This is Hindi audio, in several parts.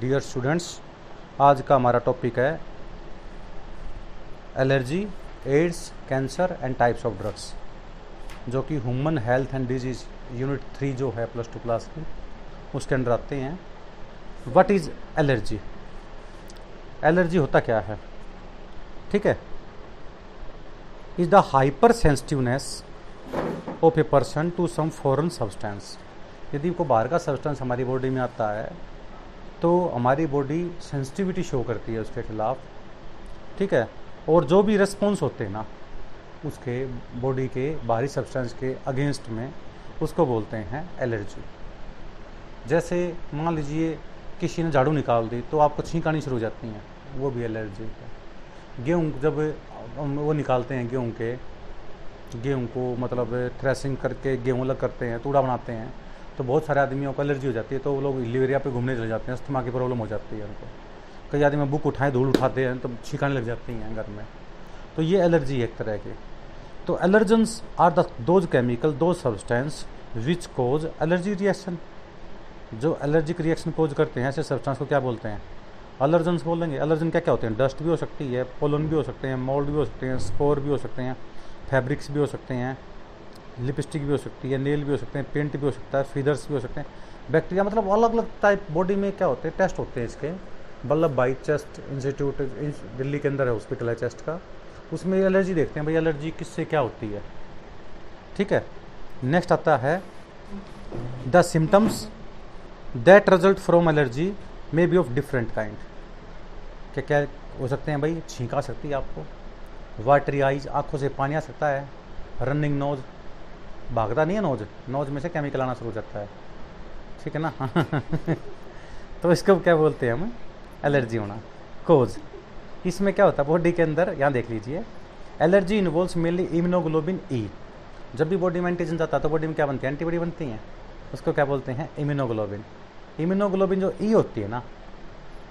डियर स्टूडेंट्स आज का हमारा टॉपिक है allergy AIDS cancer and types of drugs जो कि human health and disease unit three जो है प्लस टू क्लास की, उसके अंदर आते हैं। व्हाट इज़ एलर्जी एलर्जी होता क्या है? ठीक है? Is the hyper sensitiveness of a person to some foreign substance यदि को बाहर का सब्सटेंस हमारी बॉडी में आता है तो हमारी बॉडी सेंसिटिविटी शो करती है उसके खिलाफ, ठीक है? और जो भी रिस्पॉन्स होते हैं ना, उसके बॉडी के बाहरी सब्सटेंस के अगेंस्ट में उसको बोलते हैं एलर्जी जैसे मान लीजिए किसी ने झाड़ू निकाल दी तो आपको छींक आनी शुरू हो जाती हैं, वो भी एलर्जी है। गेहूँ जब वो निकालते हैं गेहूँ के, गेहूँ को मतलब थ्रेसिंग करके गेहूँ अलग करते हैं, तूड़ा बनाते हैं तो बहुत सारे आदमियों को एलर्जी हो जाती है तो वो लोग लिवरिया पे घूमने चले जाते हैं, अस्थमा की प्रॉब्लम हो जाती है उनको। कई आदमी बुक उठाएँ, धूल उठाते हैं तो छिकाने लग जाती हैं घर में। तो ये एलर्जी है एक तरह की। तो allergens are the those chemical दो substance which cause allergy reaction जो एलर्जिक रिएक्शन कोज करते हैं, ऐसे सब्सटेंस को क्या बोलते हैं? अलर्जेंस बोलेंगे अलर्जन क्या क्या होते हैं? डस्ट भी हो सकती है पोलन भी हो सकते हैं मोल्ड भी हो सकते हैं स्पोर भी हो सकते हैं फैब्रिक्स भी हो सकते हैं। लिपस्टिक भी हो सकती है नेल भी हो सकते हैं पेंट भी हो सकता है फीदर्स भी हो सकते हैं। बैक्टीरिया मतलब अलग अलग टाइप बॉडी में क्या होते हैं? टेस्ट होते हैं इसके। वल्लभ भाई चेस्ट इंस्टीट्यूट दिल्ली के अंदर है हॉस्पिटल है चेस्ट का। उसमें एलर्जी देखते हैं भाई एलर्जी किससे क्या होती है? ठीक है? नेक्स्ट आता है the symptoms that result from allergy may be of different kind क्या क्या हो सकते हैं भाई? छींक आ सकती है आपको। वाटरी आइज़ आँखों से पानी आ सकता है। रनिंग नोज़ भागता नहीं है नोज़। नोज़ में से केमिकल आना शुरू हो जाता है। ठीक है ना? तो इसको क्या बोलते हैं हम? एलर्जी होना। कोज इसमें क्या होता है? बॉडी के अंदर, यहाँ देख लीजिए। Allergy involve mainly immunoglobin E जब भी बॉडी में एंटीजन जाता है तो बॉडी में क्या बनती है? एंटीबॉडी बनती हैं। उसको क्या बोलते हैं? इम्यूनोग्लोबिन इम्यूनोग्लोबिन जो ई होती है ना,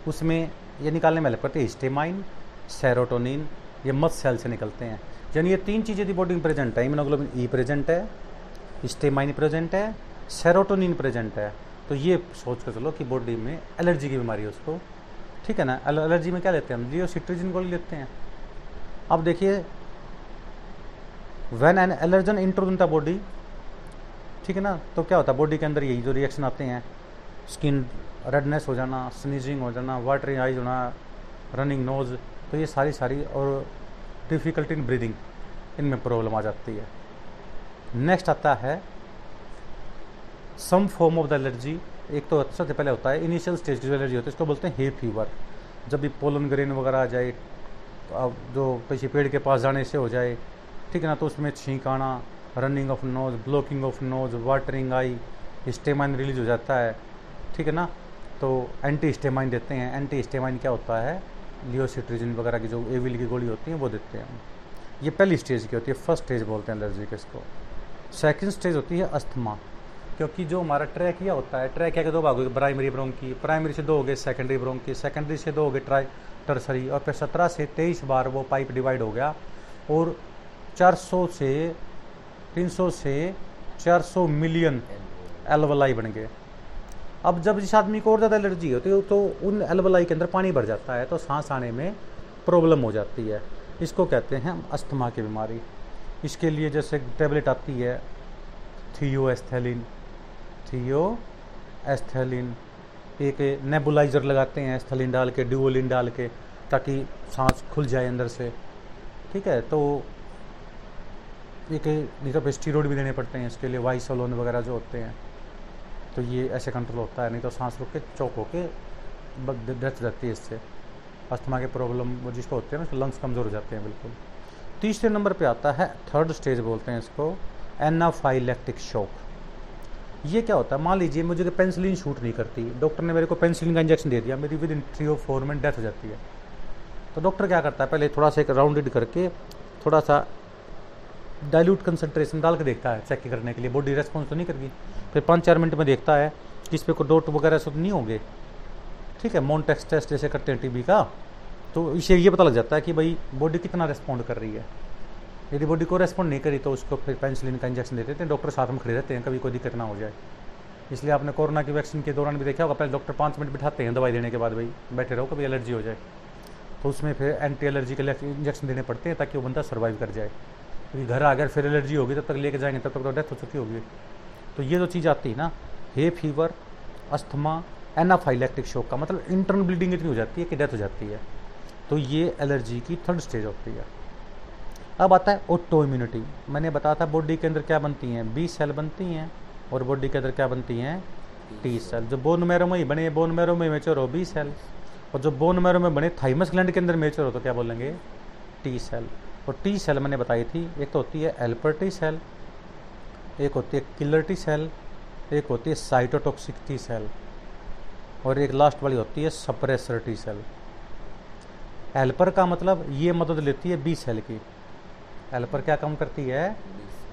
उसमें ये निकालने में हेल्प करती है। हिस्टेमाइन सेरोटोनिन ये मत सेल से निकलते हैं। यानी ये तीन चीज़ यदि बॉडी में प्रेजेंट है इम्यूनोग्लोबिन ई प्रेजेंट है स्टेमाइन प्रेजेंट है सेरोटोनिन प्रेजेंट है। तो ये सोच कर चलो कि बॉडी में एलर्जी की बीमारी है उसको। ठीक है ना? एलर्जी में क्या लेते हैं हम? जियो सिट्रीजिन गोली लेते हैं। अब देखिए when an allergen enter the body ठीक है ना? तो क्या होता? है बॉडी के अंदर यही जो रिएक्शन आते हैं। स्किन रेडनेस हो जाना स्नीजिंग हो जाना वाटरिंग आइज़ होना रनिंग नोज़ तो ये सारी सारी और डिफ़िकल्टी इन ब्रीदिंग इनमें प्रॉब्लम आ जाती है। नेक्स्ट आता है some form of the allergy एक तो सबसे पहले होता है इनिशियल स्टेज की जो एलर्जी होती है, इसको बोलते हैं हे फीवर जब भी पोलन ग्रेन वगैरह आ जाए, अब जो किसी पेड़ के पास जाने से हो जाए, ठीक है ना तो उसमें छींक आना running of nose blocking of nose watering eye histamine release हो जाता है, ठीक है ना? तो एंटी स्टेमाइन देते हैं। एंटी स्टेमाइन क्या होता है? लियोसिट्रिजिन वगैरह की जो एविल की गोली होती है, वो देते हैं। ये पहली स्टेज की होती है, फ़र्स्ट स्टेज बोलते हैं एलर्जी के इसको। सेकेंड स्टेज होती है अस्थमा क्योंकि जो हमारा ट्रैकिया होता है ट्रैकिया के दो भाग हो गए प्राइमरी ब्रोंकी प्राइमरी से दो हो गए सेकेंडरी ब्रोंकी सेकेंडरी से दो हो गए ट्राई टर्सरी और फिर सत्रह से तेईस बार वो पाइप डिवाइड हो गया, और 400 से 300 से 400 मिलियन एलवलाई बन गए। अब जब जिस आदमी को और ज़्यादा एलर्जी होती है तो उन एलवलाई के अंदर पानी भर जाता है तो सांस आने में प्रॉब्लम हो जाती है। इसको कहते हैं अस्थमा की बीमारी। इसके लिए जैसे टेबलेट आती है थियो एस्थेलिन थियो एस्थेलिन एक नेबुलाइजर लगाते हैं एस्थेलिन डाल के ड्यूलिन डाल के, ताकि सांस खुल जाए अंदर से। ठीक है तो एक तो स्टीरोड भी देने पड़ते हैं, इसके लिए वाइसोलोन वगैरह जो होते हैं। तो ये ऐसे कंट्रोल होता है, नहीं तो सांस रुक के चौक होके डेथ रहती है इससे। अस्थमा के प्रॉब्लम वो जिसको होते हैं ना लंग्स कमज़ोर हो जाते हैं, बिल्कुल। तीसरे नंबर पे आता है थर्ड स्टेज बोलते हैं इसको एनाफाइलेक्टिक शॉक ये क्या होता है? मान लीजिए मुझे पेंसिलिन शूट नहीं करती डॉक्टर ने मेरे को पेंसिलिन का इंजेक्शन दे दिया, मेरी विद इन थ्री और फोर में डेथ हो जाती है। तो डॉक्टर क्या करता है? पहले थोड़ा सा एक राउंडेड करके, थोड़ा सा डाइल्यूट कंसनट्रेशन डाल के देखता है चेक करने के लिए। बॉडी रेस्पॉन्स तो नहीं करगी। फिर पाँच चार मिनट में देखता है कि इस पर कोई डोट वगैरह सब नहीं होंगे। ठीक है मोनटेक्स टेस्ट जैसे करते हैं टीबी का तो इसे ये पता लग जाता है कि भाई बॉडी कितना रेस्पॉन्ड कर रही है। यदि बॉडी को रेस्पॉन्ड नहीं करी तो उसको फिर पेंसिलिन का इंजेक्शन देते हैं डॉक्टर साथ में खड़े रहते हैं, कभी कोई दिक्कत ना हो जाए। इसलिए आपने कोरोना की वैक्सीन के दौरान भी देखा होगा, पहले डॉक्टर पाँच मिनट बिठाते हैं दवाई देने के बाद भाई, बैठे रहो, कभी एलर्जी हो जाए। तो उसमें फिर एंटी एलर्जी के इंजेक्शन देने पड़ते हैं, ताकि वो बंदा सर्वाइव कर जाए। क्योंकि घर आ गया, फिर एलर्जी होगी, तब तक लेके जाएँगे, तब तक तो डेथ हो चुकी होगी। तो ये जो चीज़ आती है ना हे फीवर अस्थमा एनाफाइलेक्टिक शोक का मतलब इंटरनल ब्लीडिंग इतनी हो जाती है कि डेथ हो जाती है। तो ये एलर्जी की थर्ड स्टेज होती है। अब आता है ओटो इम्यूनिटी मैंने बताया था बॉडी के अंदर क्या बनती हैं? बी सेल बनती हैं और बॉडी के अंदर क्या बनती हैं? टी सेल जो बोन मैरो में ही बने बोन मैरो में मेचर हो बी सेल और जो बोन मैरो में बने थाइमस ग्लैंड के अंदर मेचर हो तो क्या बोलेंगे? टी सेल और टी सेल मैंने बताई थी, एक तो होती है एल्पर टी सेल एक होती है किलर टी सेल एक होती है साइटोटॉक्सिक टी सेल और एक लास्ट वाली होती है सप्रेसर टी सेल हेल्पर का मतलब ये मदद लेती है बी सेल की। हेल्पर क्या काम करती है?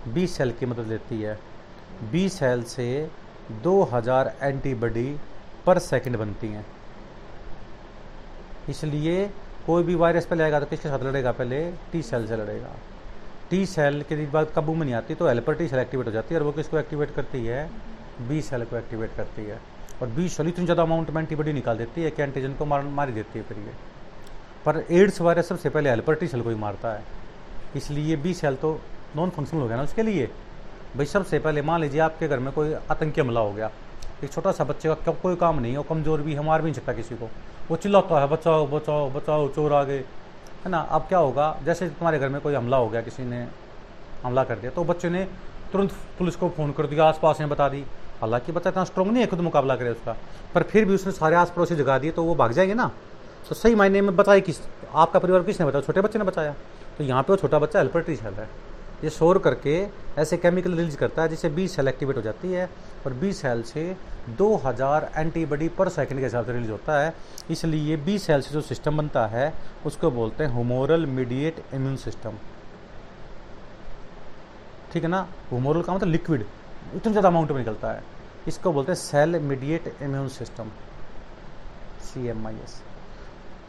बी सेल की मदद लेती है। बी सेल से 2000 एंटीबॉडी पर सेकंड बनती हैं। इसलिए कोई भी वायरस पहले आएगा तो किसके साथ लड़ेगा पहले? टी सेल से लड़ेगा। टी सेल के बाद काबू में नहीं आती तो हेल्पर टी सेल एक्टिवेट हो जाती है और वो किसको एक्टिवेट करती है? बी सेल को एक्टिवेट करती है। और बी सेल इतनी ज़्यादा अमाउंट में एंटीबॉडी निकाल देती है कि एंटीजन को मार, मारी देती है फिर ये। पर एड्स वायरस सबसे पहले हेल्पर टी सेल को ही मारता है। इसलिए बी सेल तो नॉन फंक्शनल हो गया ना उसके लिए। भाई सबसे पहले मान लीजिए आपके घर में कोई आतंकी हमला हो गया। एक छोटा सा बच्चे का कोई काम नहीं है कमज़ोर भी है, मार भी नहीं सकता किसी को। वो चिल्लाता है, बचाओ बचाओ बचाओ, चोर आ गए है ना? अब क्या होगा? जैसे तुम्हारे घर में कोई हमला हो गया, किसी ने हमला कर दिया तो बच्चे ने तुरंत पुलिस को फ़ोन कर दिया, आसपास में बता दी। हालाँकि बच्चा इतना स्ट्रॉन्ग नहीं है, खुद मुकाबला करे उसका। पर फिर भी उसने सारे आस पड़ोसी जगा दिए तो वो भाग जाएँगे ना? तो सही मायने में बताए किस, आपका परिवार किसने बताया? छोटे बच्चे ने बताया। तो यहाँ पे वो छोटा बच्चा हेल्पर टी सेल है। ये शोर करके ऐसे केमिकल रिलीज़ करता है जिससे बी सेल एक्टिवेट हो जाती है और बी सेल से 2000 एंटीबॉडी पर सेकंड के हिसाब से रिलीज़ होता है। इसलिए बी सेल से जो सिस्टम बनता है, उसको बोलते हैं हुमोरल मीडिएट इम्यून सिस्टम ठीक है ना? हुमोरल का मतलब लिक्विड इतना ज़्यादा अमाउंट में निकलता है। इसको बोलते हैं cell mediated immune system C M I S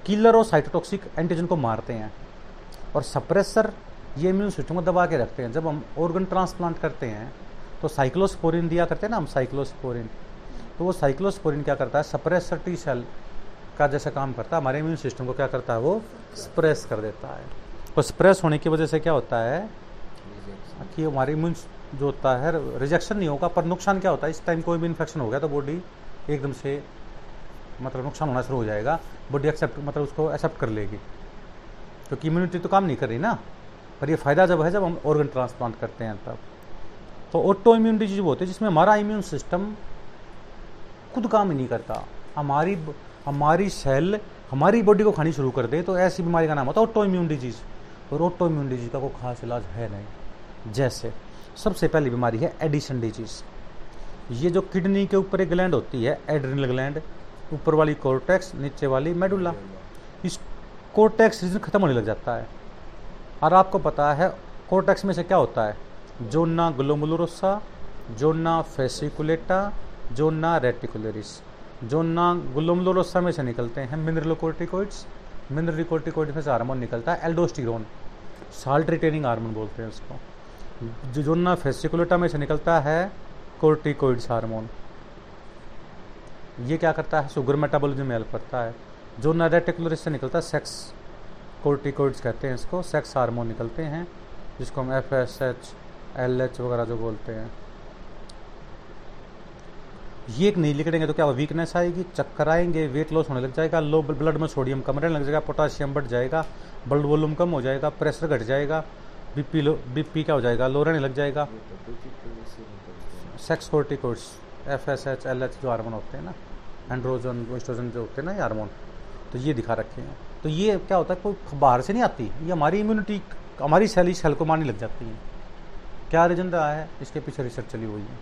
killer और साइटोटॉक्सिक एंटीजन को मारते हैं और सप्रेसर ये इम्यून सिस्टम को दबा के रखते हैं। जब हम ऑर्गन ट्रांसप्लांट करते हैं तो साइक्लोस्पोरिन दिया करते हैं ना हम साइक्लोस्पोरिन तो वो साइक्लोस्पोरिन क्या करता है? सप्रेसर टी सेल का जैसा काम करता है, हमारे इम्यून सिस्टम को क्या करता है? वो स्प्रेस कर देता है। तो स्प्रेस होने की वजह से क्या होता है? कि हमारे इम्यून जो होता है रिजेक्शन नहीं होगा, पर नुकसान क्या होता है? इस टाइम कोई भी इन्फेक्शन हो गया तो बॉडी एकदम से मतलब नुकसान होना शुरू हो जाएगा। बॉडी एक्सेप्ट मतलब उसको एक्सेप्ट कर लेगी। क्योंकि इम्यूनिटी तो काम नहीं कर रही ना। पर ये फ़ायदा जब है, जब हम ऑर्गन ट्रांसप्लांट करते हैं तब। तो ऑटो इम्यून डिज़ीज़ वो होती है, जिसमें हमारा इम्यून सिस्टम खुद काम ही नहीं करता। हमारी हमारी सेल हमारी बॉडी को खानी शुरू कर दे तो ऐसी बीमारी का नाम होता है ऑटो इम्यून डिज़ीज़ और ऑटो इम्यून डिज़ीज़ का कोई खास इलाज है नहीं। जैसे, सबसे पहली बीमारी है एडिशन डिज़ीज़ ये जो किडनी के ऊपर एक ग्लैंड होती है एड्रिनल ग्लैंड ऊपर वाली कोर्टेक्स नीचे वाली मेडुला इस कोर्टेक्स रीजन खत्म होने लग जाता है। और आपको पता है कोर्टेक्स में से क्या होता है? Zona glomerulosa zona fasciculata zona reticularis zona glomerulosa में से निकलते हैं मिनरलोकोर्टिकोइड्स मिनरलिकोर्टिकोइड में से हार्मोन निकलता है एल्डोस्टिरोन साल्ट रिटेनिंग हार्मोन बोलते हैं उसको. जोना फेसिकुलेटा में से निकलता है कोर्टिकोइड्स हार्मोन ये क्या करता है? शुगर मेटाबॉलिज्म में हेल्प करता है. जो रेटिकुलर से निकलता है सेक्स कोर्टिकोइड्स कहते हैं इसको, सेक्स हार्मोन निकलते हैं, जिसको हम F S H L H वगैरह जो बोलते हैं। ये एक नहीं लिखेंगे तो क्या वीकनेस आएगी? चक्कर आएँगे वेट लॉस होने लग जाएगा लो ब्लड में सोडियम कम रहने लग जाएगा पोटाशियम बढ़ जाएगा ब्लड वॉल्यूम कम हो जाएगा प्रेशर घट जाएगा बीपी लो बीपी क्या हो जाएगा? लो रहने लग जाएगा। Sex corticoids F S H L H जो हार्मोन होते हैं ना एंड्रोजन वेस्ट्रोजन जो होते हैं ना, ये हार्मोन तो ये दिखा रखे हैं। तो ये क्या होता है कोई बाहर से नहीं आती। ये हमारी इम्यूनिटी हमारी सेल इस सेल को मारने लग जाती है। क्या रीजन रहा है? इसके पीछे रिसर्च चली हुई है।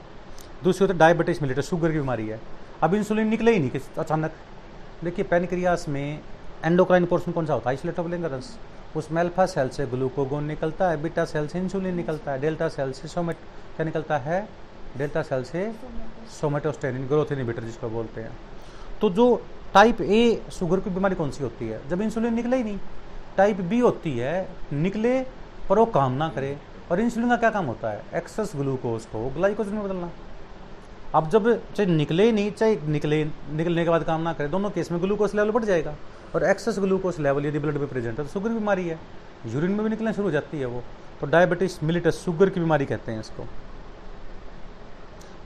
दूसरी होती है डायबिटीज़ मिलेटर शुगर की बीमारी है। अब इंसुलिन निकले ही नहीं कि अचानक। देखिए पेनक्रियास में एंडोक्राइन पोर्सन कौन सा होता है? इसलिए ब्लेंगरस उसमें अल्फ़ा सेल से ग्लूकोगोन निकलता है बीटा सेल से इंसुलिन निकलता है डेल्टा सेल से सोमेट क्या निकलता है? डेल्टा सेल से सोमेटोस्टेनिन ग्रोथ इनिबिटर जिसको बोलते हैं। तो जो टाइप ए शुगर की बीमारी कौन सी होती है? जब इंसुलिन निकले ही नहीं। टाइप बी होती है, निकले पर वो काम ना करे। और इंसुलिन का क्या काम होता है? एक्सेस ग्लूकोज को ग्लाइकोज में बदलना। अब जब चाहे निकले नहीं, चाहे निकले, निकलने के बाद काम ना करे, दोनों केस में ग्लूकोज लेवल बढ़ जाएगा। और एक्सेस ग्लूकोज लेवल यदि ब्लड में प्रेजेंट है तो शुगर की बीमारी है। यूरिन में भी निकलना शुरू हो जाती है वो। तो डायबिटीज़ मिलिटस शुगर की बीमारी कहते हैं इसको।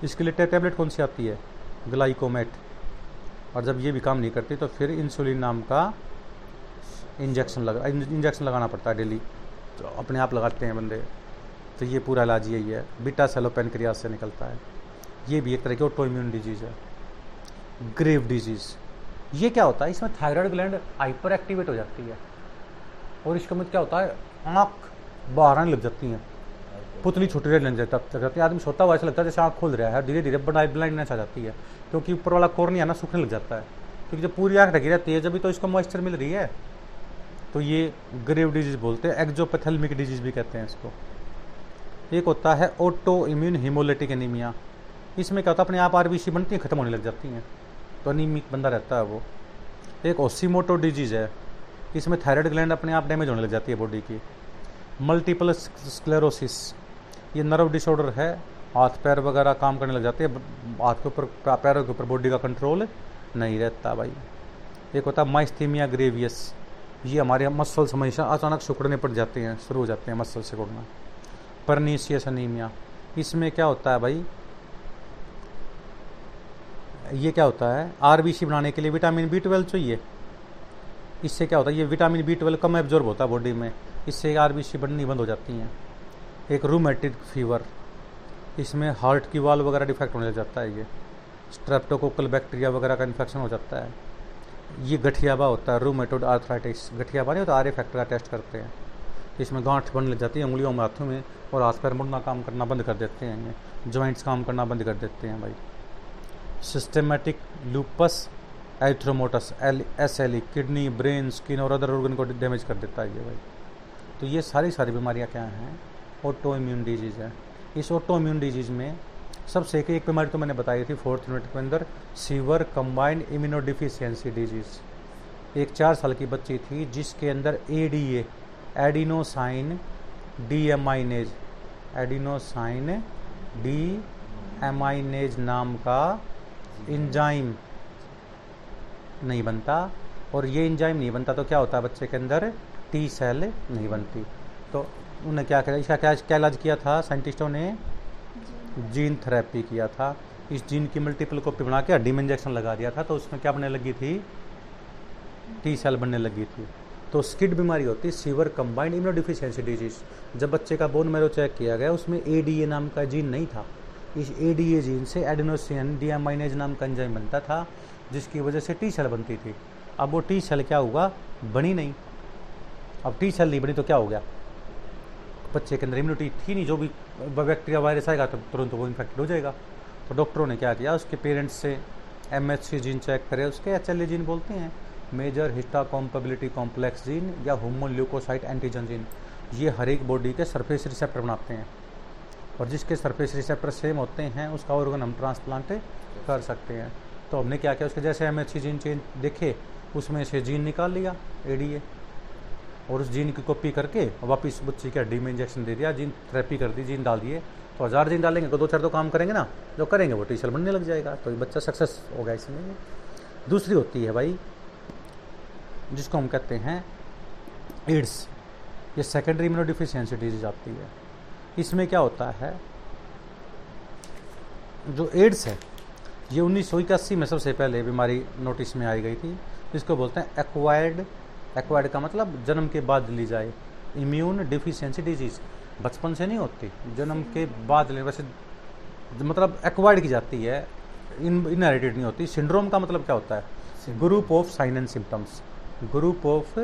इसके लिए टैबलेट कौन सी आती है? ग्लाइकोमेट और जब ये भी काम नहीं करती तो फिर इंसुलिन नाम का इंजेक्शन लगा इंजेक्शन लगाना पड़ता है डेली तो अपने आप लगाते हैं बंदे। तो ये पूरा इलाज यही है। बीटा सेलोपेनक्रियाज से निकलता है। ये भी एक तरह की ऑटो इम्यून डिज़ीज़ है। ग्रेव डिज़ीज़ ये क्या होता है? इसमें थायराइड ग्लैंड हाइपर एक्टिवेट हो जाती है। और इसके में क्या होता है? आँख बाहर लग जाती हैं। पुतली छोटी रह लग जाती है। आदमी सोता हुआ ऐसा लगता है जैसे आँख खुल रहा है। धीरे धीरे ब्लाइंडनेस आ जाती है, क्योंकि ऊपर वाला कोर्निया ना, सूखने लग जाता है। क्योंकि जब पूरी आँख ढकी रहती है, जब भी तो इसको मॉइस्चर मिल रही है। तो ये ग्रेव डिज़ीज़ बोलते हैं एक्जोपैथेलमिक डिज़ीज़ भी कहते हैं इसको। एक होता है ओटो इम्यून हिमोलिटिक एनीमिया इसमें क्या होता है, अपने आप आरबीसी बनती हैं, खत्म होने लग जाती हैं। तो अनिमिक बंदा रहता है वो। एक ओसीमोटो डिज़ीज़ है। इसमें थायराइड ग्लैंड अपने आप डैमेज होने लग जाती है बॉडी की। मल्टीपल स्क्लेरोसिस ये नर्व डिसऑर्डर है, हाथ पैर वगैरह काम करने लग जाते हैं, हाथ के ऊपर पैरों के ऊपर बॉडी का कंट्रोल नहीं रहता भाई। एक होता है माइस्थीमिया ग्रेवियस ये हमारे मसल्स हमेशा अचानक सिकुड़ने पड़ जाते हैं, शुरू हो जाते हैं मसल सिकुड़ना परनीसियस अनीमिया इसमें क्या होता है भाई? ये क्या होता है? आरबीसी बनाने के लिए विटामिन बी ट्वेल्व चाहिए। इससे क्या होता है? ये विटामिन बी ट्वेल्व कम एब्जॉर्ब होता है बॉडी में। इससे आरबीसी बननी बंद हो जाती हैं। एक रूमेटिक फीवर इसमें हार्ट की वाल वगैरह डिफेक्ट होने लग जाता है ये। स्ट्रेप्टोकोकल बैक्टीरिया वगैरह का इन्फेक्शन हो जाता है। ये गठियाबा होता है रूमेटोड आर्थराइटिस गठियाबा नहीं होता, आर फैक्टर का टेस्ट करते हैं। इसमें गांठ बनने लग जाती है, उंगलियों में, हाथों में, और हाथ पैर मुड़ना काम करना बंद कर देते हैं ये। जॉइंट्स काम करना बंद कर देते हैं भाई। Systematic lupus erythematosus L S L E kidney brain skin और अदर ऑर्गन को डैमेज कर देता है ये भाई। तो ये सारी सारी बीमारियाँ क्या हैं? ऑटो इम्यून डिज़ीज़ है। इस ऑटो इम्यून डिज़ीज़ में सबसे एक एक बीमारी तो मैंने बताई थी फोर्थ यूनिट के अंदर, सीवर कंबाइंड इम्यूनोडिफिशियंसी डिज़ीज़ एक चार साल की बच्ची थी जिसके अंदर A D A adenosine deaminase adenosine deaminase नाम का इंजाइम नहीं बनता। और ये इंजाइम नहीं बनता तो क्या होता है बच्चे के अंदर? टी सेल नहीं बनती। तो उन्होंने क्या किया इसका क्या क्या इलाज किया था? साइंटिस्टों ने जीन थेरेपी किया था। इस जीन की मल्टीपल कॉपी बना के हड्डी में इंजेक्शन लगा दिया था तो उसमें क्या बनने लगी थी? टी सेल बनने लगी थी। तो स्किड बीमारी होती है सीवर कंबाइंड इम्यूनोडिफिशियंसी डिज़ीज़ जब बच्चे का बोन मैरो चेक किया गया उसमें ए डी ए नाम का जीन नहीं था। इस ए डी ए जीन से एडिनोसियन डीएमाइनेज नाम का एंजाइम बनता था जिसकी वजह से टी सेल बनती थी। अब वो टी सेल क्या हुआ? बनी नहीं। अब टी सेल नहीं बनी तो क्या हो गया? बच्चे के अंदर इम्यूनिटी थी नहीं, जो भी बैक्टीरिया वायरस आएगा तो तुरंत वो इन्फेक्टेड हो जाएगा। तो डॉक्टरों ने क्या किया, उसके पेरेंट्स से M H C gene check करे, उसके एच एल ए जीन बोलते हैं major histocompatibility complex gene या होमो ल्यूकोसाइट एंटीजन जीन ये हर एक बॉडी के सरफेस रिसेप्टर बनाते हैं। और जिसके सरफेस रिसेप्टर सेम होते हैं, उसका ऑर्गन हम ट्रांसप्लांट कर सकते हैं। तो हमने क्या किया, उसके जैसे M H C gene change देखे, उसमें से जीन निकाल लिया ए डी ए और उस जीन की कॉपी करके वापस बच्चे के हड्डी में इंजेक्शन दे दिया जीन थेरेपी कर दी जीन डाल दिए। तो हज़ार जीन डालेंगे तो दो चार तो काम करेंगे ना, जो करेंगे वो टीचर बनने लग जाएगा। तो ये बच्चा सक्सेस होगा इसमें। दूसरी होती है भाई, जिसको हम कहते हैं एड्स। ये सेकेंडरी इम्यूनोडिफिशियंसी डिज़ीज़ आती है। इसमें क्या होता है, जो एड्स है, ये उन्नीस सौ इक्यासी में सबसे पहले बीमारी नोटिस में आई गई थी, जिसको बोलते हैं एक्वायर्ड एक्वायर्ड का मतलब जन्म के बाद ली जाए। इम्यून डिफिशियंसी डिज़ीज़ बचपन से नहीं होती जन्म के बाद ले वैसे मतलब एक्वायर्ड की जाती है इन इनहेरिटेड नहीं होती। सिंड्रोम का मतलब क्या होता है? Group of sign and symptoms group of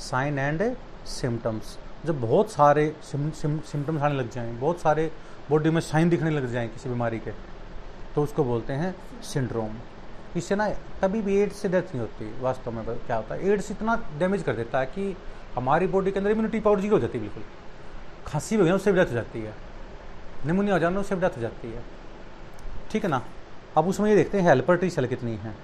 sign and symptoms जब बहुत सारे सिम्टम्स आने लग जाएँ बहुत सारे बॉडी में साइन दिखने लग जाएँ किसी बीमारी के तो उसको बोलते हैं सिंड्रोम इससे ना कभी भी एड्स से डेथ नहीं होती, वास्तव में क्या होता है? एड्स इतना डैमेज कर देता है कि हमारी बॉडी के अंदर इम्यूनिटी पावर ज़ीरो हो जाती है बिल्कुल। खांसी हो गया उससे भी डेथ हो जाती है। निमोनिया हो जाना उससे भी डेथ हो जाती है। ठीक है ना? अब उसमें ये देखते हैं हेल्पर टी सेल कितनी है।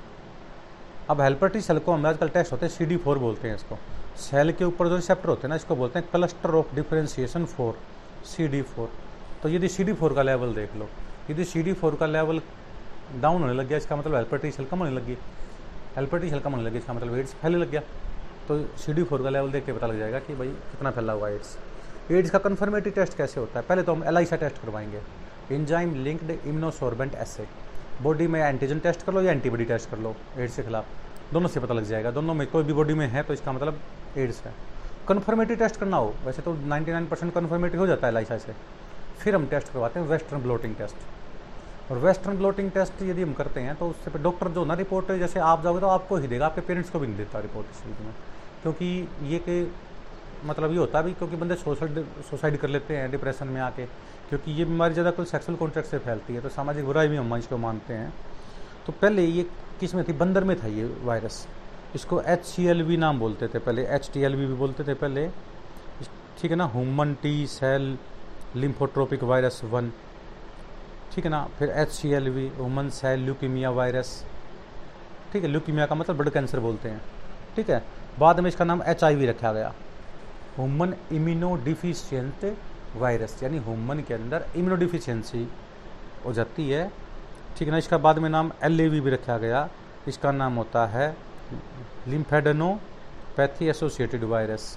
अब हेल्पर टी सेल को हम आजकल टेस्ट होते हैं सी डी फोर बोलते हैं इसको। सेल के ऊपर जो रिसेप्टर होते हैं ना, इसको बोलते हैं cluster of differentiation four C D four तो यदि सी डी फोर का लेवल देख लो, यदि सी डी फोर का लेवल डाउन होने लग गया, इसका मतलब हेल्पर सेल होने लगी हेल्पर सेल कम होने लगी इसका मतलब एड्स फैलने लग गया। तो सी डी फोर का लेवल देख के पता लग जाएगा कि भाई कितना फैला हुआ एड्स एड्स का कन्फर्मेटरी टेस्ट कैसे होता है? पहले तो हम एल टेस्ट करवाएँगे। Enzyme linked immunosorbent assay body में एंटीजन टेस्ट कर लो या एंटीबॉडी टेस्ट कर लो एड्स के खिलाफ। दोनों से पता लग जाएगा। दोनों में कोई भी बॉडी में है तो इसका मतलब एड्स है। कन्फर्मेटरी टेस्ट करना हो, वैसे तो 99 परसेंट कन्फर्मेटरी हो जाता है लाइसा से। फिर हम टेस्ट करवाते हैं वेस्टर्न ब्लोटिंग टेस्ट और वेस्टर्न ब्लोटिंग टेस्ट यदि हम करते हैं तो उससे डॉक्टर जो ना रिपोर्ट जैसे आप जाओगे तो आपको ही देगा, आपके पेरेंट्स को भी नहीं देता रिपोर्ट इस चीज़ में। क्योंकि ये कि मतलब ये होता भी क्योंकि बंदे सोशल सुसाइड कर लेते हैं डिप्रेशन में आके, क्योंकि ये बीमारी ज़्यादा कुल सेक्सुअल कॉन्ट्रैक्ट से फैलती है तो सामाजिक बुराई भी हम इसको मानते हैं। तो पहले ये किसमें थी? बंदर में था ये वायरस इसको एच सी एल वी नाम बोलते थे पहले एच टी एल वी भी बोलते थे पहले। ठीक है ना? Human T cell lymphotropic virus one ठीक है ना? फिर H C L V human cell leukaemia virus ठीक है ल्यूकीमिया का मतलब ब्लड कैंसर बोलते हैं। ठीक है? बाद में इसका नाम एच आई वी रखा गया। ह्यूमन इम्यूनो डिफिशियंट वायरस यानी ह्यूमन के अंदर इम्यूनो डिफिशियंसी हो। जाती है ठीक है ना? इसका बाद में नाम एल ए वी भी रखा गया। इसका नाम होता है लिम्फेडनोपैथी एसोसिएटेड वायरस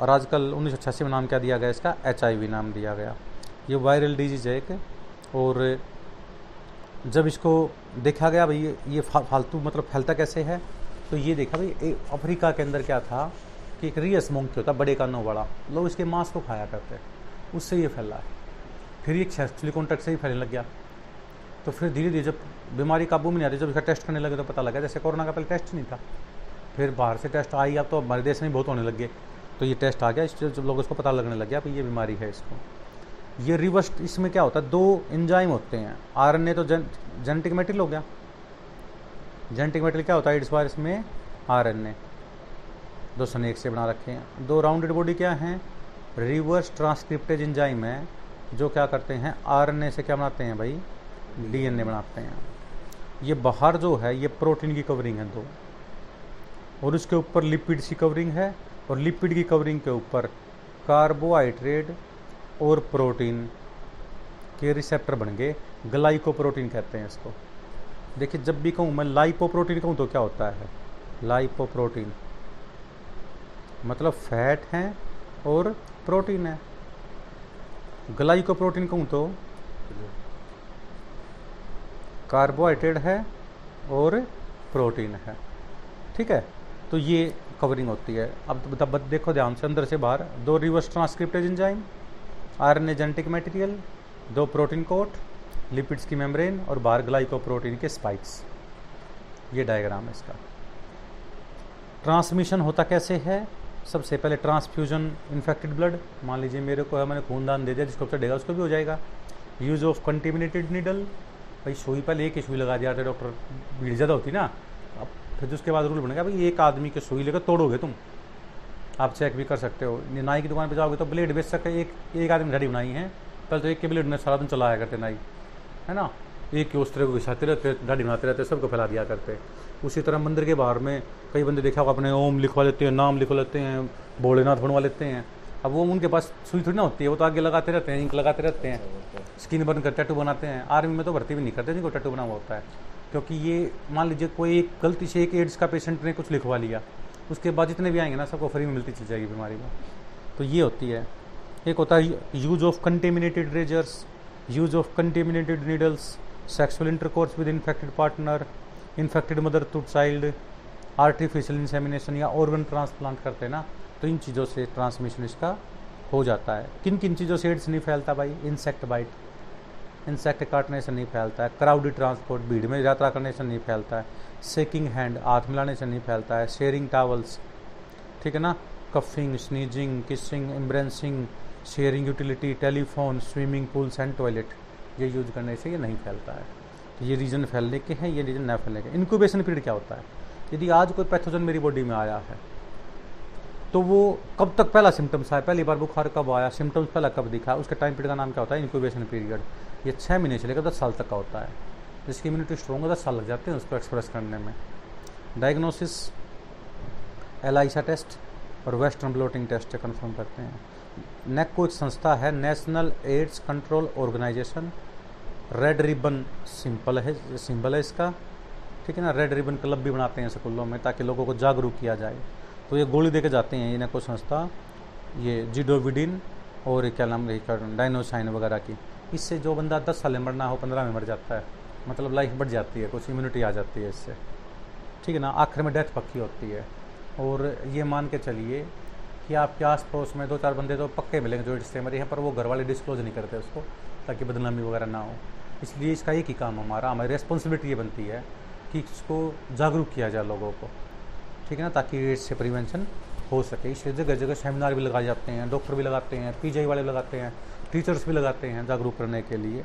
और आजकल उन्नीस सौ छियासी में नाम क्या दिया गया? इसका एच आई वी नाम दिया गया। ये वायरल डिज़ीज़ है एक और जब इसको देखा गया, भाई, ये फालतू मतलब फैलता कैसे है तो ये देखा, भाई अफ्रीका के अंदर क्या था कि एक रियस मोंक होता बड़े कानों बड़ा लोग इसके मांस को खाया करते, उससे ये फैला। है फिर ये एक्चुअली कॉन्टैक्ट से ही फैलने लग गया। तो फिर धीरे धीरे जब बीमारी काबू में नहीं आती जब इसका टेस्ट करने लगे तो पता लगा, जैसे कोरोना का पहले टेस्ट नहीं था। फिर बाहर से टेस्ट आई, अब तो हमारे देश में बहुत होने लग गए। तो ये टेस्ट आ गया, इससे जब लोगों को पता लगने लग गया ये बीमारी है इसको। ये रिवर्स, इसमें क्या होता है? दो इंजाइम होते हैं। आर एन ए तो जेनेटिक मेटेरियल हो गया। जेनेटिक मेटेरियल क्या होता है? इस बार इसमें आर एन ए दो स्नेक से बना रखे हैं। दो राउंडेड बॉडी क्या है? रिवर्स ट्रांसक्रिप्टेज इंजाइम है, जो क्या करते हैं? आर एन ए से क्या बनाते हैं भाई? डीएनए बनाते हैं। ये बाहर जो है, ये प्रोटीन की कवरिंग है दो। और उसके ऊपर लिपिड की कवरिंग है, और लिपिड की कवरिंग के ऊपर कार्बोहाइड्रेट और प्रोटीन के रिसेप्टर बन गए। ग्लाइकोप्रोटीन कहते हैं इसको। देखिए, जब भी कहूँ मैं लाइपोप्रोटीन कहूँ तो क्या होता है? लाइपोप्रोटीन। मतलब फैट है और प्रोटीन है। ग्लाइकोप्रोटीन कहूँ तो कार्बोहाइड्रेट है और प्रोटीन है। ठीक है? तो ये कवरिंग होती है। अब देखो ध्यान से, अंदर से बाहर। दो reverse transcriptase enzyme R N genetic material, दो प्रोटीन कोट, लिपिड्स की मेम्ब्रेन और बाहर ग्लाइको प्रोटीन के स्पाइक्स। ये डायग्राम है इसका। ट्रांसमिशन होता कैसे है? सबसे पहले ट्रांसफ्यूजन इन्फेक्टेड ब्लड। मान लीजिए मेरे को है, मैंने खूनदान दे दिया, जिसको चढ़ेगा उसको भी हो जाएगा। यूज़ ऑफ़ कंटिमिनेटेड नीडल भाई, सुई पहले एक ही सुई लगा दिया, डॉक्टर भीड़ ज़्यादा होती ना। अब फिर उसके बाद रूल बनेगा, भाई, एक आदमी के सुई लेकर तोड़ोगे तुम। आप चेक भी कर सकते हो। नाई की दुकान पर जाओगे तो ब्लेड बेच सकते एक एक आदमी घड़ी बनाई है, पहले तो एक के ब्लेड में सारा दिन चलाया करते नाई, है ना? एक के उस तरह को घिसाते रहते दाढ़ी बनाते रहते, सबको फैला दिया करते। उसी तरह मंदिर के बाहर में कई बंदे देखा होगा, अपने ओम लिखवा लेते हैं, नाम लिखवा लेते हैं, भोलेनाथ बनवा लेते हैं। अब वो उनके पास सुई थोड़ी ना होती है, वो तो आगे लगाते रहते हैं इंक लगाते रहते हैं, स्किन बन कर टैटू बनाते हैं। आर्मी में तो भर्ती भी नहीं करते जिनको टैटू बना हुआ होता है, क्योंकि ये, मान लीजिए कोई एक गलती से एक एड्स का पेशेंट ने कुछ लिखवा लिया उसके बाद जितने भी आएँगे ना, सबको फ्री में मिलती चल जाएगी बीमारी में तो ये होती है। एक होता है use of contaminated razors use of contaminated needles sexual intercourse with infected partner infected mother to child artificial insemination या ऑर्गन ट्रांसप्लांट करते हैं ना तो इन चीज़ों से ट्रांसमिशन इसका हो जाता है। किन किन चीज़ों से एड्स नहीं फैलता भाई? इंसेक्ट बाइट इंसेक्ट काटने से नहीं फैलता है। क्राउडी ट्रांसपोर्ट भीड़ में यात्रा करने से नहीं फैलता है। सेकिंग हैंड हाथ मिलाने से नहीं फैलता है। शेयरिंग टावल्स ठीक है ना? Coughing sneezing kissing embracing sharing utility telephone swimming pools and toilet ये यूज़ करने से ये नहीं फैलता है। ये रीज़न फैलने के हैं, ये रीज़न न फैलने के इनक्यूबेशन पीरियड क्या होता है? यदि आज कोई पैथोजन मेरी बॉडी में आया है तो वो कब तक पहला सिम्टम्स आया पहली बार बुखार कब आया? सिम्टम्स पहला कब दिखा? उसके टाइम पीरियड का नाम क्या होता है? इंक्यूबेशन पीरियड ये छः महीने से लेकर दस साल तक का होता है। जिसकी इम्यूनिटी स्ट्रॉन्ग है दस साल लग जाते हैं उसको एक्सप्रेस करने में। डायग्नोसिस एलाइसा टेस्ट और वेस्टर्न ब्लोटिंग टेस्ट कन्फर्म करते हैं। नेक को एक संस्था है national AIDS control organisation red ribbon simple है सिंबल है इसका। ठीक है ना रेड रिबन क्लब भी बनाते हैं स्कूलों में ताकि लोगों को जागरूक किया जाए। तो ये गोली दे के जाते हैं इन्हें को संस्था। ये जिडोविडिन और क्या नाम डायनोसाइन वगैरह की। इससे जो बंदा दस साल में मरना हो, पंद्रह में मर जाता है। मतलब लाइफ बढ़ जाती है, कुछ इम्यूनिटी आ जाती है इससे। ठीक है ना? आखिर में डेथ पक्की होती है। और ये मान के चलिए कि आपके आस पड़ोस में दो चार बंदे तो पक्के मिलेंगे जो इससे मरे हैं पर वो घर वाले डिस्क्लोज नहीं करते उसको, ताकि बदनामी वगैरह ना हो। इसलिए इसका एक ही काम हमारा, हमारी रिस्पॉन्सिबिलिटी ये बनती है कि इसको जागरूक किया जाए लोगों को। ठीक है ना? ताकि एड्स से प्रिवेंशन हो सके। इसलिए जगह जगह सेमिनार भी लगाए जाते हैं डॉक्टर भी लगाते हैं पीजीआई वाले लगाते हैं टीचर्स भी लगाते हैं जागरूक करने के लिए।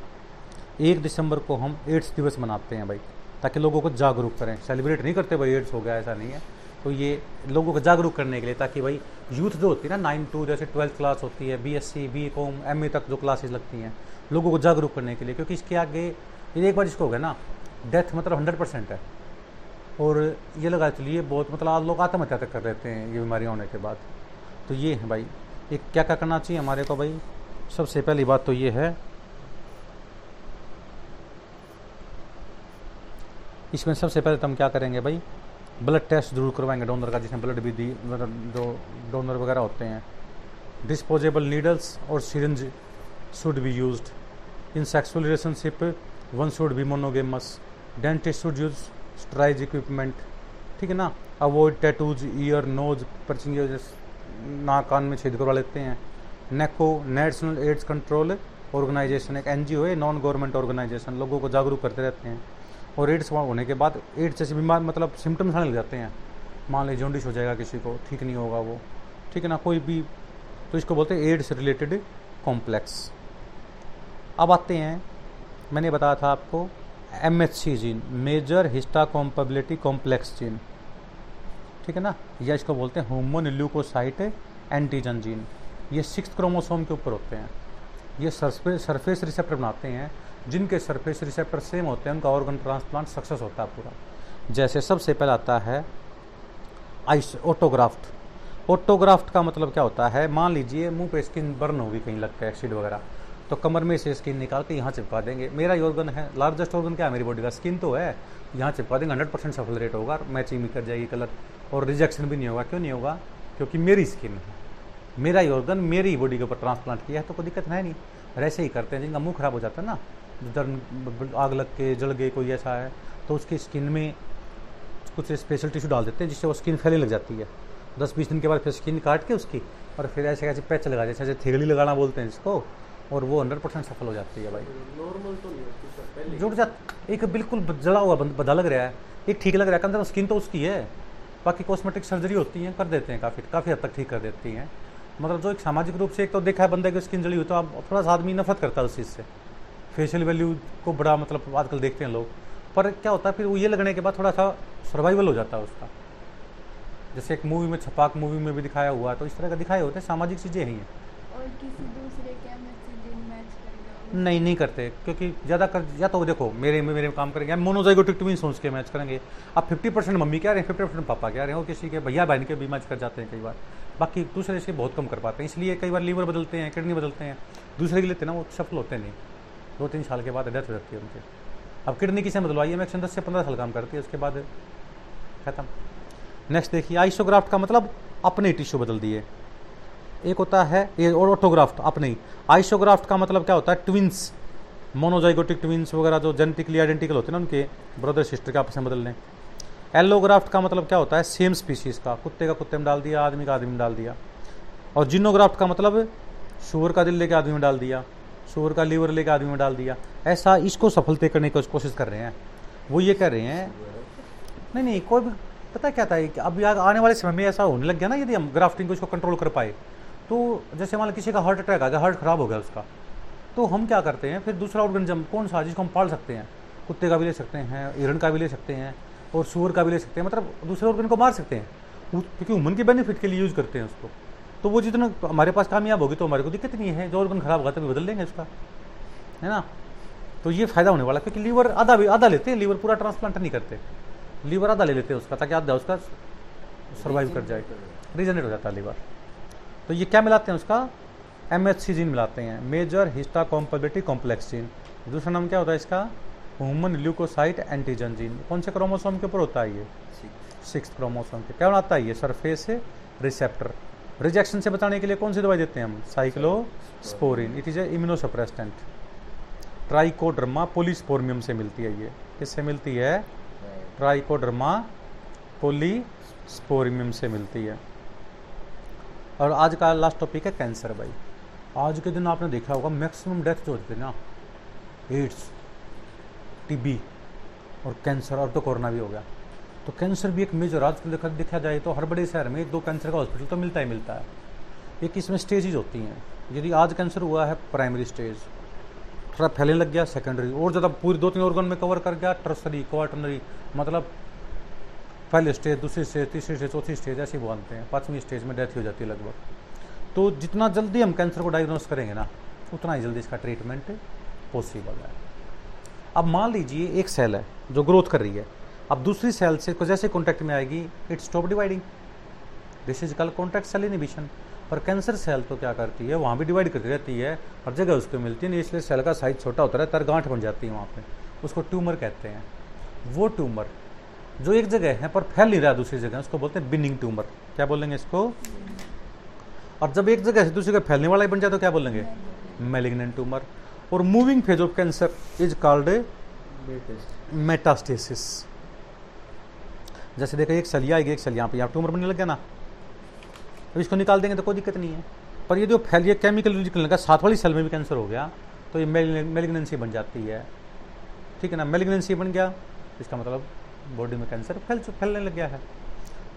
एक दिसंबर को हम एड्स दिवस मनाते हैं भाई, ताकि लोगों को जागरूक करें। सेलिब्रेट नहीं करते भाई एड्स हो गया, ऐसा नहीं है। तो ये लोगों को जागरूक करने के लिए, ताकि भाई यूथ जो होती है ना, नाइन टू, जैसे ट्वेल्थ क्लास होती है B S C B com M A तक जो क्लासेज लगती हैं, लोगों को जागरूक करने के लिए, क्योंकि इसके आगे, ये एक बार इसको हो गया ना डेथ मतलब हंड्रेड परसेंट है। और ये लगा चलिए, बहुत मतलब आज लोग आत्महत्या तक कर लेते हैं, ये बीमारी होने के बाद। तो ये है भाई, एक क्या क्या करना चाहिए हमारे को भाई? सबसे पहली बात तो ये है इसमें सबसे पहले तो हम क्या करेंगे भाई? ब्लड टेस्ट ज़रूर करवाएँगे डोनर का, जिसमें ब्लड भी दी, जो डोनर वगैरह होते हैं। डिस्पोजेबल नीडल्स और syringe should be use in sexual relationship one should be monogamous dentist should use sterilised equipment ठीक है ना? Avoid tattoos ear nose piercing नाक, कान में छेद करवा लेते हैं। NACO national AIDS control organisation एक एनजीओ है नॉन गवर्नमेंट ऑर्गेनाइजेशन लोगों को जागरूक करते रहते हैं। और एड्स होने के बाद एड्स जैसे बीमार मतलब सिम्टम्स आने लग जाते हैं। मान लीजिए जॉन्डिस हो जाएगा किसी को, ठीक नहीं होगा वो। ठीक है ना, कोई भी तो इसको बोलते हैं एड्स रिलेटेड कॉम्प्लेक्स अब आते हैं, मैंने बताया था आपको M H C gene major histocompatibility complex gene ठीक है ना, या इसको बोलते हैं ह्यूमन ल्यूकोसाइट एंटीजन जीन ये सिक्स क्रोमोसोम के ऊपर होते हैं। ये सरफेस रिसेप्टर बनाते हैं। जिनके सरफेस रिसेप्टर सेम होते हैं, उनका ऑर्गन ट्रांसप्लांट सक्सेस होता है पूरा। जैसे सबसे पहले आता है आइस ऑटोग्राफ्ट ऑटोग्राफ्ट का मतलब क्या होता है? मान लीजिए मुँह पे स्किन बर्न होगी कहीं लगता है एक्सीड वगैरह तो कमर में से स्किन निकाल के यहाँ चिपका देंगे। मेरा ऑर्गन है लार्जेस्ट ऑर्गन क्या है? मेरी बॉडी का स्किन तो है, यहाँ चिपका देंगे हंड्रेड परसेंट सफल रेट होगा मैचिंग भी कर जाएगी कलर और रिजेक्शन भी नहीं होगा। क्यों नहीं होगा? क्योंकि मेरी स्किन है। मेरा ही ऑर्गन मेरी बॉडी के ऊपर ट्रांसप्लांट किया है तो कोई दिक्कत है नहीं। और ऐसे ही करते हैं, जिनका मुँह खराब हो जाता है ना जर आग लग के जल गए कोई ऐसा है तो उसकी स्किन में कुछ स्पेशल टिश्यू डाल देते हैं जिससे वो स्किन फैलने लग जाती है। दस बीस दिन के बाद फिर स्किन काट के उसकी और फिर ऐसे ऐसे पैच लगा जैसे ऐसे थेगड़ी लगाना बोलते हैं जिसको और वो हंड्रेड परसेंट सफल हो जाती है भाई। नॉर्मल तो नहीं जुड़ जा एक बिल्कुल जला हुआ बंद- लग रहा है एक ठीक लग रहा है अंदर स्किन तो उसकी है। बाकी कॉस्मेटिक सर्जरी होती है कर देते हैं काफ़ी काफ़ी हद तक ठीक कर देती हैं। मतलब जो एक सामाजिक रूप से एक तो देखा है बंदे की स्किन जली हुई तो अब थोड़ा सा आदमी नफरत करता है उस चीज़ से। फेशियल वैल्यू को बड़ा मतलब आजकल देखते हैं लोग। पर क्या होता है फिर वो ये लगने के बाद थोड़ा सा सर्वाइवल हो जाता है उसका। जैसे एक मूवी में छपाक मूवी में भी दिखाया हुआ है तो इस तरह का दिखाए होते हैं सामाजिक चीज़ें ही हैं और किसी दूसरे के मैसेज दिन मैच नहीं नहीं करते क्योंकि ज़्यादा कर या तो देखो मेरे में मेरे में काम करेंगे मोनोजाइगोटिक ट्विन सोच के मैच करेंगे। अब फिफ्टी परसेंट मम्मी कह रहे हैं फिफ्टी परसेंट पापा कह रहे हैं और किसी के भैया बहन के भी मैच कर जाते हैं कई बार। बाकी दूसरे से बहुत कम कर पाते हैं इसलिए कई बार लीवर बदलते हैं किडनी बदलते हैं। दूसरे के हैं ना वो सफल होते नहीं। दो तीन साल के बाद डेथ हो जाती है उनके। अब किडनी किसे बदलवाई है? मैक्सिमम दस से पंद्रह साल काम करती है, उसके बाद खत्म। नेक्स्ट देखिए, आइसोग्राफ्ट का मतलब अपने टिश्यू बदल दिए। एक होता है, ये और ऑटोग्राफ्ट अपने ही। आइसोग्राफ्ट का मतलब क्या होता है? ट्विंस मोनोजाइगोटिक ट्विंस वगैरह जो जेनेटिकली आइडेंटिकल होते हैं ना उनके ब्रदर सिस्टर के आपस में बदलने। एलोग्राफ्ट का मतलब क्या होता है? सेम स्पीशीज का। कुत्ते का कुत्ते में डाल दिया, आदमी का आदमी में डाल दिया। और जिनोग्राफ्ट का मतलब शुअर का दिल लेके आदमी में डाल दिया। शुअर का लीवर लेके आदमी में डाल दिया। ऐसा इसको सफलते करने की कोशिश कर रहे हैं। वो ये कह रहे हैं, नहीं नहीं, कोई भी, पता क्या था कि अब यार आने वाले समय में ऐसा होने लग गया ना, यदि हम ग्राफ्टिंग को इसको कंट्रोल कर पाए तो जैसे मान किसी का हार्ट अटैक आ गया हार्ट खराब हो गया उसका तो हम क्या करते हैं, फिर दूसरा ऑर्गेनिज्म कौन सा, जिसको हम पाल सकते हैं, कुत्ते का भी ले सकते हैं, हिरण का भी ले सकते हैं, और सुअर का भी ले सकते हैं मतलब दूसरे ऑर्गन को मार सकते हैं, क्योंकि ह्यूमन के बेनिफिट के लिए यूज़ करते हैं उसको। तो वो जितना हमारे पास कामयाब होगी तो हमारे को दिक्कत नहीं है जो ऑर्गन खराब होगा तभी बदल लेंगे उसका। है ना? तो ये फ़ायदा होने वाला है, क्योंकि लीवर आधा भी आधा लेते हैं लीवर पूरा ट्रांसप्लांट नहीं करते। लीवर आधा ले लेते हैं उसका ताकि आधा उसका सर्वाइव कर जाए। रीजनरेट हो जाता है लीवर तो ये क्या मिलाते हैं उसका? एम एच सी जीन मिलाते हैं। Major histocompatibility complex gene दूसरा नाम क्या होता है इसका? ह्यूमन ल्यूकोसाइट एंटीजन जीन कौन से क्रोमोसोम के ऊपर होता है ये? सिक्स क्रोमोसोम के। क्या बनाता है ये? सरफेस रिसेप्टर रिजेक्शन से बचाने के लिए कौन सी दवाई देते हैं हम? Cyclosporin it is a immunosuppressant Trichoderma polysporum से मिलती है ये। किससे मिलती है? ट्राइकोडर्मा पोलिस्पोर्मियम से मिलती है। और आज का लास्ट टॉपिक है कैंसर भाई। आज के दिन आपने देखा होगा मैक्सिमम डेथ जो होती है ना एड्स टीबी और कैंसर और तो कोरोना भी हो गया। तो कैंसर भी एक मेजर आज देखा देखा जाए तो हर बड़े शहर में एक दो कैंसर का हॉस्पिटल तो मिलता ही मिलता है। एक इसमें स्टेजेज होती हैं। यदि आज कैंसर हुआ है, प्राइमरी स्टेज थोड़ा फैलने लग गया, सेकेंडरी, और ज़्यादा पूरी दो तीन ऑर्गन में कवर कर गया टर्सरी क्वार्टनरी मतलब पहले स्टेज दूसरी स्टेज तीसरी स्टेज चौथी स्टेज ऐसे बोलते हैं। पाँचवीं स्टेज में डेथ हो जाती है लगभग। तो जितना जल्दी हम कैंसर को डायग्नोस करेंगे ना, उतना ही जल्दी इसका ट्रीटमेंट पॉसिबल है। अब मान लीजिए एक सेल है जो ग्रोथ कर रही है। अब दूसरी सेल से जैसे कॉन्टैक्ट में आएगी it stop dividing this is called contact cell inhibition पर कैंसर सेल तो क्या करती है? वहाँ भी डिवाइड करती रहती है। हर जगह उसको मिलती है इसलिए सेल का साइज़ छोटा होता रहता है गांठ बन जाती है वहाँ पर उसको ट्यूमर कहते हैं। वो ट्यूमर जो एक जगह है पर फैल नहीं रहा दूसरी जगह उसको बोलते हैं बिनिंग ट्यूमर क्या बोलेंगे इसको? और जब एक जगह से दूसरी जगह फैलने वाला ही बन जाए तो क्या बोलेंगे? मेलिग्नेंट ट्यूमर और moving phase of cancer is called metastasis जैसे देखो एक सलिया आएगी, एक सेल यहाँ पे यहाँ ट्यूमर बनने लग गया ना। अब इसको निकाल देंगे तो कोई दिक्कत नहीं है। पर ये जो फैल, ये केमिकल निकलने लगा, साथ वाली सेल में भी कैंसर हो गया तो ये मेलिग्नेंसी बन जाती है। ठीक है ना? मेलिग्नेंसी बन गया, इसका मतलब बॉडी में कैंसर फैल फैलने लग गया है।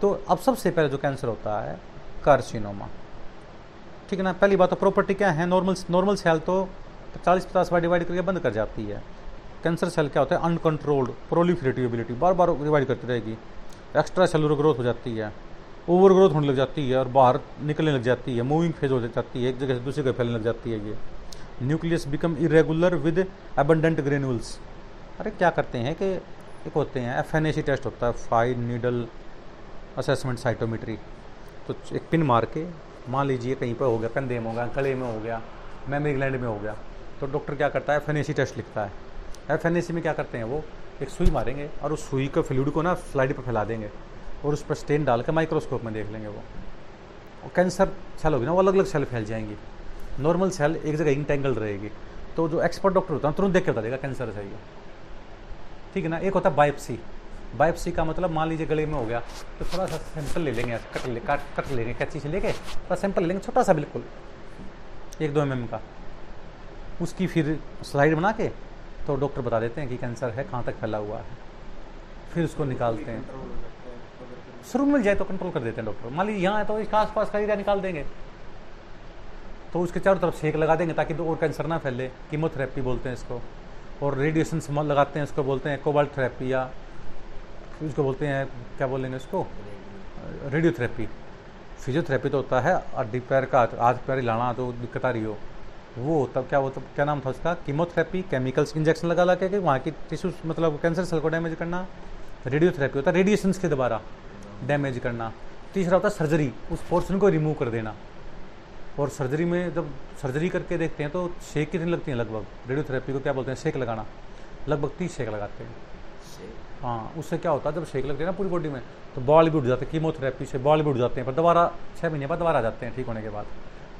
तो अब सबसे पहले जो कैंसर होता है कार्सिनोमा ठीक है ना? पहली बात तो प्रॉपर्टी क्या है? नॉर्मल नॉर्मल सेल तो चालीस पचास बार डिवाइड करके बंद कर जाती है। कैंसर सेल क्या होता है? अनकंट्रोल्ड प्रोलिफरेटिव बार बार डिवाइड करती रहेगी। एक्स्ट्रा सेलुलर ग्रोथ हो जाती है, ओवर ग्रोथ होने लग जाती है और बाहर निकलने लग जाती है, मूविंग फ़ेज़ हो जाती है, एक जगह से दूसरी जगह फैलने लग जाती है ये। Nucleus become irregular with abundant granules अरे क्या करते हैं कि एक होते हैं एफएनएसी टेस्ट होता है फाइन नीडल असेसमेंट साइटोमेट्री तो एक पिन मार के, मान लीजिए कहीं पर हो गया, कंधे में हो गया गले में हो गया मेमरी ग्लैंड में हो गया तो डॉक्टर क्या करता है एफ़ टेस्ट लिखता है। एफ़ एन ए सी में क्या करते हैं, वो एक सुई मारेंगे और उस सुई के फ्लूड को ना स्लाइड पर फैला देंगे और उस पर स्टेन डाल के माइक्रोस्कोप में देख लेंगे वो। और कैंसर सेल होगी ना, वो अलग अलग सेल फैल जाएँगी। नॉर्मल सेल एक जगह इंटेंगल रहेगी। तो जो एक्सपर्ट डॉक्टर होता है, तुरंत देख के बता देगा कैंसर है ये। ठीक है ना? एक होता है बायोप्सी बायोप्सी का मतलब मान लीजिए गले में हो गया तो थोड़ा सा सैंपल ले लेंगे कट ले काट कट लेंगे कैची से लेके, थोड़ा सैंपल लेंगे छोटा सा बिल्कुल। एक दो एम का। उसकी फिर स्लाइड बना के तो डॉक्टर बता देते हैं कि कैंसर है, कहाँ तक फैला हुआ है। फिर उसको निकालते हैं। शुरू मिल जाए तो कंट्रोल कर देते हैं डॉक्टर। मान लीजिए यहाँ है तो इसका आसपास का एरिया निकाल देंगे। तो उसके चारों तरफ़ सेक लगा देंगे ताकि और कैंसर ना फैले। कीमोथेरेपी बोलते हैं इसको। और रेडिएशन लगाते हैं उसको बोलते हैं कोबाल्ट थेरेपी या उसको बोलते हैं, क्या बोलेंगे उसको रेडियोथेरेपी। फिजियोथेरेपी तो होता है हड्डी पैर का हाथ पैर हिलाना तो दिक्कत आ रही हो। वो तब क्या वो तब क्या नाम था उसका? कीमोथेरेपी केमिकल्स इंजेक्शन लगा लगा के वहाँ की टिश्यू मतलब कैंसर सेल को डैमेज करना रेडियोथेरेपी होता है रेडिएशन के द्वारा डैमेज करना। तीसरा होता है सर्जरी उस पोर्शन को रिमूव कर देना। और सर्जरी में जब सर्जरी करके देखते हैं तो शेक कितनी लगती है? लगभग। रेडियोथेरेपी को क्या बोलते हैं? शेक लगाना। लगभग तीस शेक लगाते हैं। हाँ उससे क्या होता है? जब शेक लगते हैं ना पूरी बॉडी में तो बॉल भी उठ जाते हैं। कीमोथेरेपी से बॉल भी उठ जाते हैं। पर दोबारा छः महीने बाद दोबारा आ जाते हैं ठीक होने के बाद।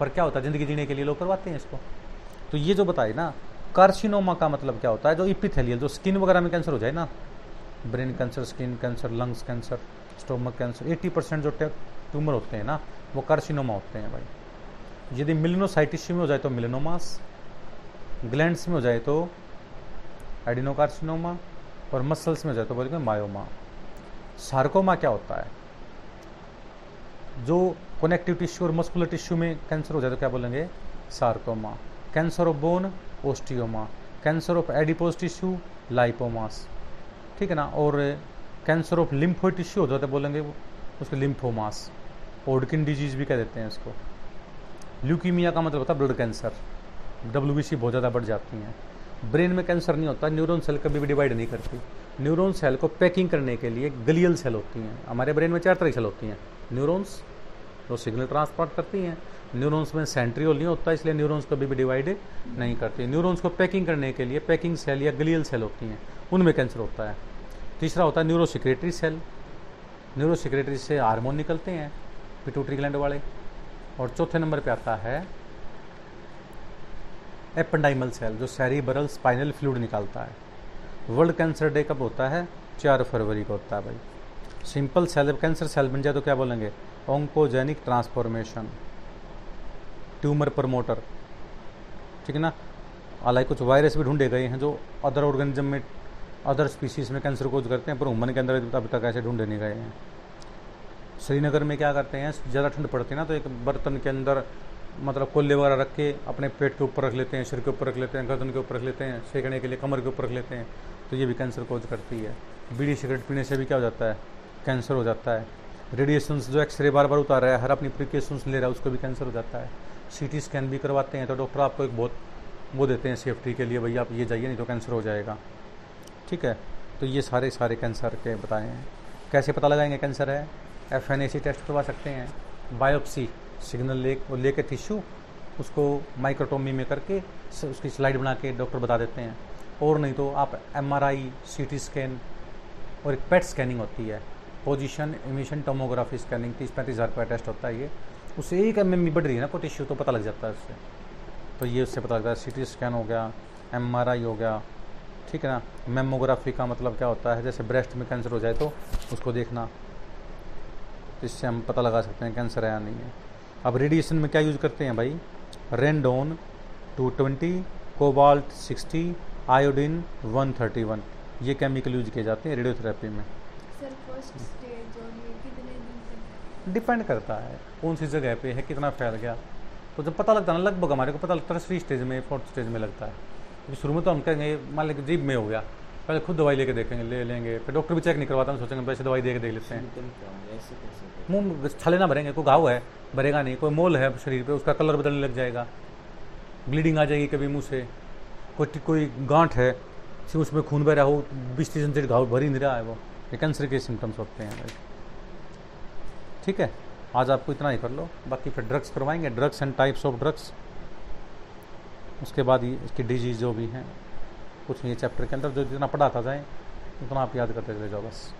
पर क्या होता है? ज़िंदगी जीने के लिए लोग करवाते हैं इसको। तो ये जो बताए ना, कार्सिनोमा का मतलब क्या होता है? जो इपिथेलियल जो स्किन वगैरह में कैंसर हो जाए ना brain cancer skin cancer lungs cancer stomach cancer 80 percent जो ट्यूमर होते हैं ना, वो कार्सिनोमा होते हैं भाई। यदि मिलिनोसाइटिस में हो जाए तो मिलिनोमास ग्लैंड्स में हो जाए तो एडिनोकार्सिनोमा और मसल्स में हो जाए तो बोलेंगे मायोमा सार्कोमा क्या होता है? जो कनेक्टिव टिश्यू और मस्कुलर टिश्यू में कैंसर हो जाए तो क्या बोलेंगे? Sarcoma cancer of bone osteoma cancer of adipose tissue lipomas ठीक है ना? और कैंसर ऑफ़ लिम्फोइड टिश्यू हो जाता है बोलेंगे उसके लिम्फोमास ओडकिन डिज़ीज़ भी कह देते हैं इसको. ल्यूकीमिया का मतलब होता है blood cancer W B C बहुत ज़्यादा बढ़ जाती हैं. ब्रेन में कैंसर नहीं होता न्यूरॉन सेल कभी भी डिवाइड नहीं करती. न्यूरॉन सेल को पैकिंग करने के लिए गलियल सेल होती हैं. हमारे ब्रेन में चार तरह की सेल होती हैं. न्यूरॉन्स जो सिग्नल ट्रांसपोर्ट करती हैं। न्यूरॉन्स में सेंट्रियोल नहीं होता, इसलिए न्यूरॉन्स कभी भी डिवाइड नहीं करती। न्यूरॉन्स को पैकिंग करने के लिए पैकिंग सेल या ग्लियल सेल होती हैं। उनमें कैंसर होता है। तीसरा होता है न्यूरोसिक्रेटरी सेल न्यूरोसिक्रेटरी से हार्मोन निकलते हैं पिटूटरी ग्लैंड वाले। और चौथे नंबर पे आता है एपेंडाइमल सेल जो सेरिब्रल स्पाइनल फ्लूड निकालता है। वर्ल्ड कैंसर डे कब होता है? चार फरवरी को होता है भाई। सिंपल सेल कैंसर सेल बन जाए तो क्या बोलेंगे? ओंकोजेनिक ट्रांसफॉर्मेशन ट्यूमर प्रमोटर ठीक है ना? हालाँकि कुछ वायरस भी ढूंढे गए हैं जो अदर ऑर्गेनिज्म में अदर स्पीसीज में कैंसर कोज करते हैं, पर ह्यूमन के अंदर अभी तक ऐसे ढूंढे नहीं गए हैं। श्रीनगर में क्या करते हैं? ज़्यादा ठंड पड़ती है ना तो एक बर्तन के अंदर मतलब कोल्ले वगैरह रख के अपने पेट के ऊपर रख लेते हैं, सिर के ऊपर रख लेते हैं, गर्दन के ऊपर रख लेते हैं, सेकने के लिए कमर के ऊपर रख लेते हैं तो ये भी कैंसर कोज करती है। बीड़ी सिगरेट पीने से भी क्या हो जाता है? कैंसर हो जाता है। रेडिएशन जो एक्सरे बार बार उतार रहा है, हर अपनी प्रिकॉशंस ले रहा है, उसको भी कैंसर हो जाता है। सीटी स्कैन भी करवाते हैं तो डॉक्टर आपको एक बहुत, वो देते हैं सेफ्टी के लिए, भैया आप ये जाइए, नहीं तो कैंसर हो जाएगा। ठीक है? तो ये सारे सारे कैंसर के बताए हैं। कैसे पता लगाएँगे कैंसर है? F N A C test करवा सकते हैं। बायोप्सी सिग्नल ले लेके टिश्यू उसको माइक्रोटोमी में करके उसकी स्लाइड बना के डॉक्टर बता देते हैं। और नहीं तो आप M R I C T scan और एक पेट स्कैनिंग होती है। पोजिशन इमिशन टोमोग्राफी स्कैनिंग तीस पैंतीस हज़ार रुपया टेस्ट होता है ये। उससे एक एम एम बढ़ रही है ना कोई टिश्यू तो पता लग जाता है उससे। तो ये उससे पता लगता है सी स्कैन हो गया एम आर आई हो गया, ठीक है ना? मेमोग्राफी का मतलब क्या होता है? जैसे ब्रेस्ट में कैंसर हो जाए तो उसको देखना। तो इससे हम पता लगा सकते हैं कैंसर है या नहीं है। अब रेडिएशन में क्या यूज़ करते हैं भाई? Radon two twenty cobalt sixty iodine one thirty one ये केमिकल यूज़ किए जाते हैं रेडियोथेरेपी में। सर फ़र्स्ट स्टेज और ये कितने दिन तक डिपेंड करता है कौन सी जगह पे है कितना फैल गया। तो जब पता लगता है ना लगभग हमारे को पता लगता है थ्री स्टेज में फोर्थ स्टेज में लगता है। क्योंकि शुरू में तो हम कहेंगे मान लीजिए जीप में हो गया। पहले खुद दवाई लेके देखेंगे ले लेंगे फिर डॉक्टर भी चेक नहीं करवाता हम सोचेंगे वैसे दवाई दे के देख लेते हैं? मुँह छाले ना भरेंगे कोई घाव है भरेगा नहीं कोई मोल है शरीर पे उसका कलर बदलने लग जाएगा। ब्लीडिंग आ जाएगी कभी मुँह से। कोई कोई गांठ है उसमें खून बह रहा हो बीस तीस घाव भर ही नहीं रहा है वो। ये कैंसर के सिम्टम्स होते हैं ठीक है, आज आपको इतना ही कर लो। बाकी फिर ड्रग्स करवाएँगे drugs and types of drugs उसके बाद ये, इसकी डिज़ीज़ जो भी हैं, कुछ नहीं चैप्टर के अंदर जो जितना पढ़ाता जाए, उतना आप याद करते चले जाओ, बस।